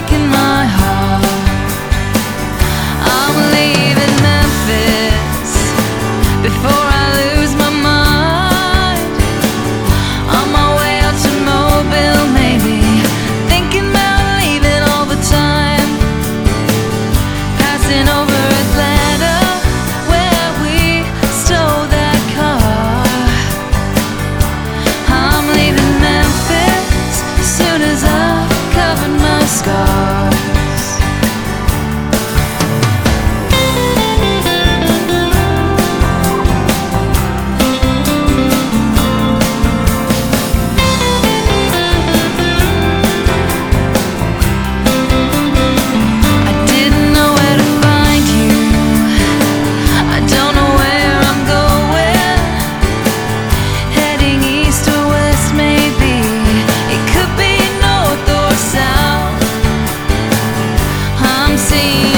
breaking my heart. see.